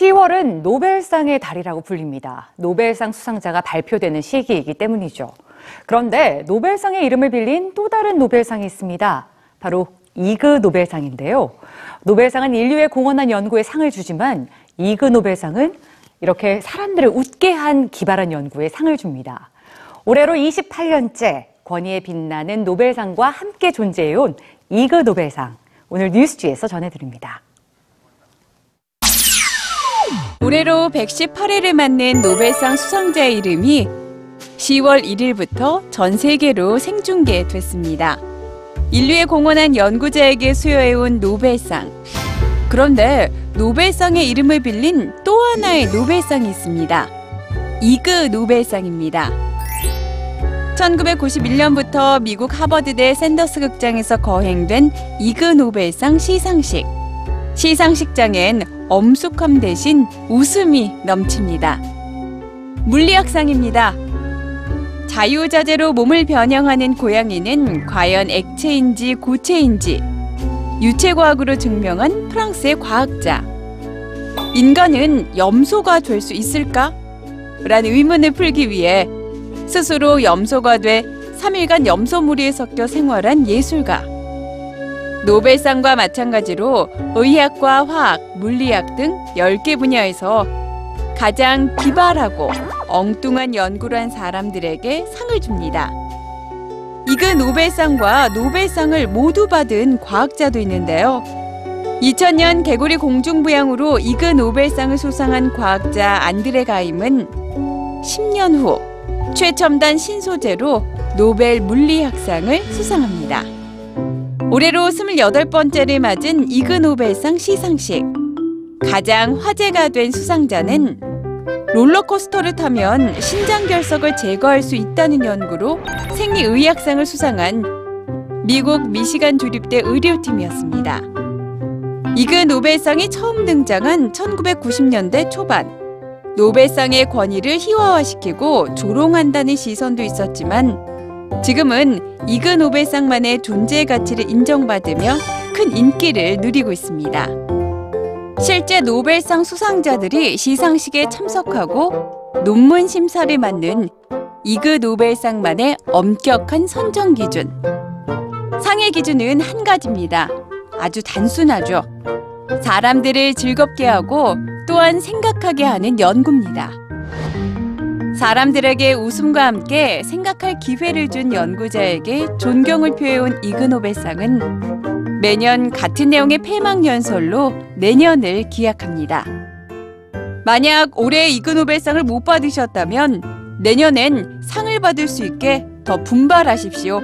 10월은 노벨상의 달이라고 불립니다. 노벨상 수상자가 발표되는 시기이기 때문이죠. 그런데 노벨상의 이름을 빌린 또 다른 노벨상이 있습니다. 바로 이그 노벨상인데요. 노벨상은 인류에 공헌한 연구에 상을 주지만 이그 노벨상은 이렇게 사람들을 웃게 한 기발한 연구에 상을 줍니다. 올해로 28년째 권위에 빛나는 노벨상과 함께 존재해온 이그 노벨상. 오늘 뉴스지에서 전해드립니다. 올해로 118회를 맞는 노벨상 수상자의 이름이 10월 1일부터 전 세계로 생중계됐습니다. 인류에 공헌한 연구자에게 수여해온 노벨상. 그런데 노벨상의 이름을 빌린 또 하나의 노벨상이 있습니다. 이그 노벨상입니다. 1991년부터 미국 하버드대 샌더스 극장에서 거행된 이그 노벨상 시상식. 시상식장엔 엄숙함 대신 웃음이 넘칩니다. 물리학상입니다. 자유자재로 몸을 변형하는 고양이는 과연 액체인지 고체인지 유체과학으로 증명한 프랑스의 과학자. 인간은 염소가 될 수 있을까? 라는 의문을 풀기 위해 스스로 염소가 돼 3일간 염소 무리에 섞여 생활한 예술가. 노벨상과 마찬가지로 의학과 화학, 물리학 등 10개 분야에서 가장 기발하고 엉뚱한 연구를 한 사람들에게 상을 줍니다. 이그 노벨상과 노벨상을 모두 받은 과학자도 있는데요. 2000년 개구리 공중부양으로 이그 노벨상을 수상한 과학자 안드레 가임은 10년 후 최첨단 신소재로 노벨 물리학상을 수상합니다. 올해로 28번째를 맞은 이그 노벨상 시상식. 가장 화제가 된 수상자는 롤러코스터를 타면 신장 결석을 제거할 수 있다는 연구로 생리의학상을 수상한 미국 미시간 주립대 의료팀이었습니다. 이그 노벨상이 처음 등장한 1990년대 초반 노벨상의 권위를 희화화시키고 조롱한다는 시선도 있었지만 지금은 이그 노벨상만의 존재 가치를 인정받으며 큰 인기를 누리고 있습니다. 실제 노벨상 수상자들이 시상식에 참석하고 논문 심사를 맡는 이그 노벨상만의 엄격한 선정 기준. 상의 기준은 한 가지입니다. 아주 단순하죠. 사람들을 즐겁게 하고 또한 생각하게 하는 연구입니다. 사람들에게 웃음과 함께 생각할 기회를 준 연구자에게 존경을 표해온 이그 노벨상은 매년 같은 내용의 폐막 연설로 내년을 기약합니다. 만약 올해 이그 노벨상을 못 받으셨다면 내년엔 상을 받을 수 있게 더 분발하십시오.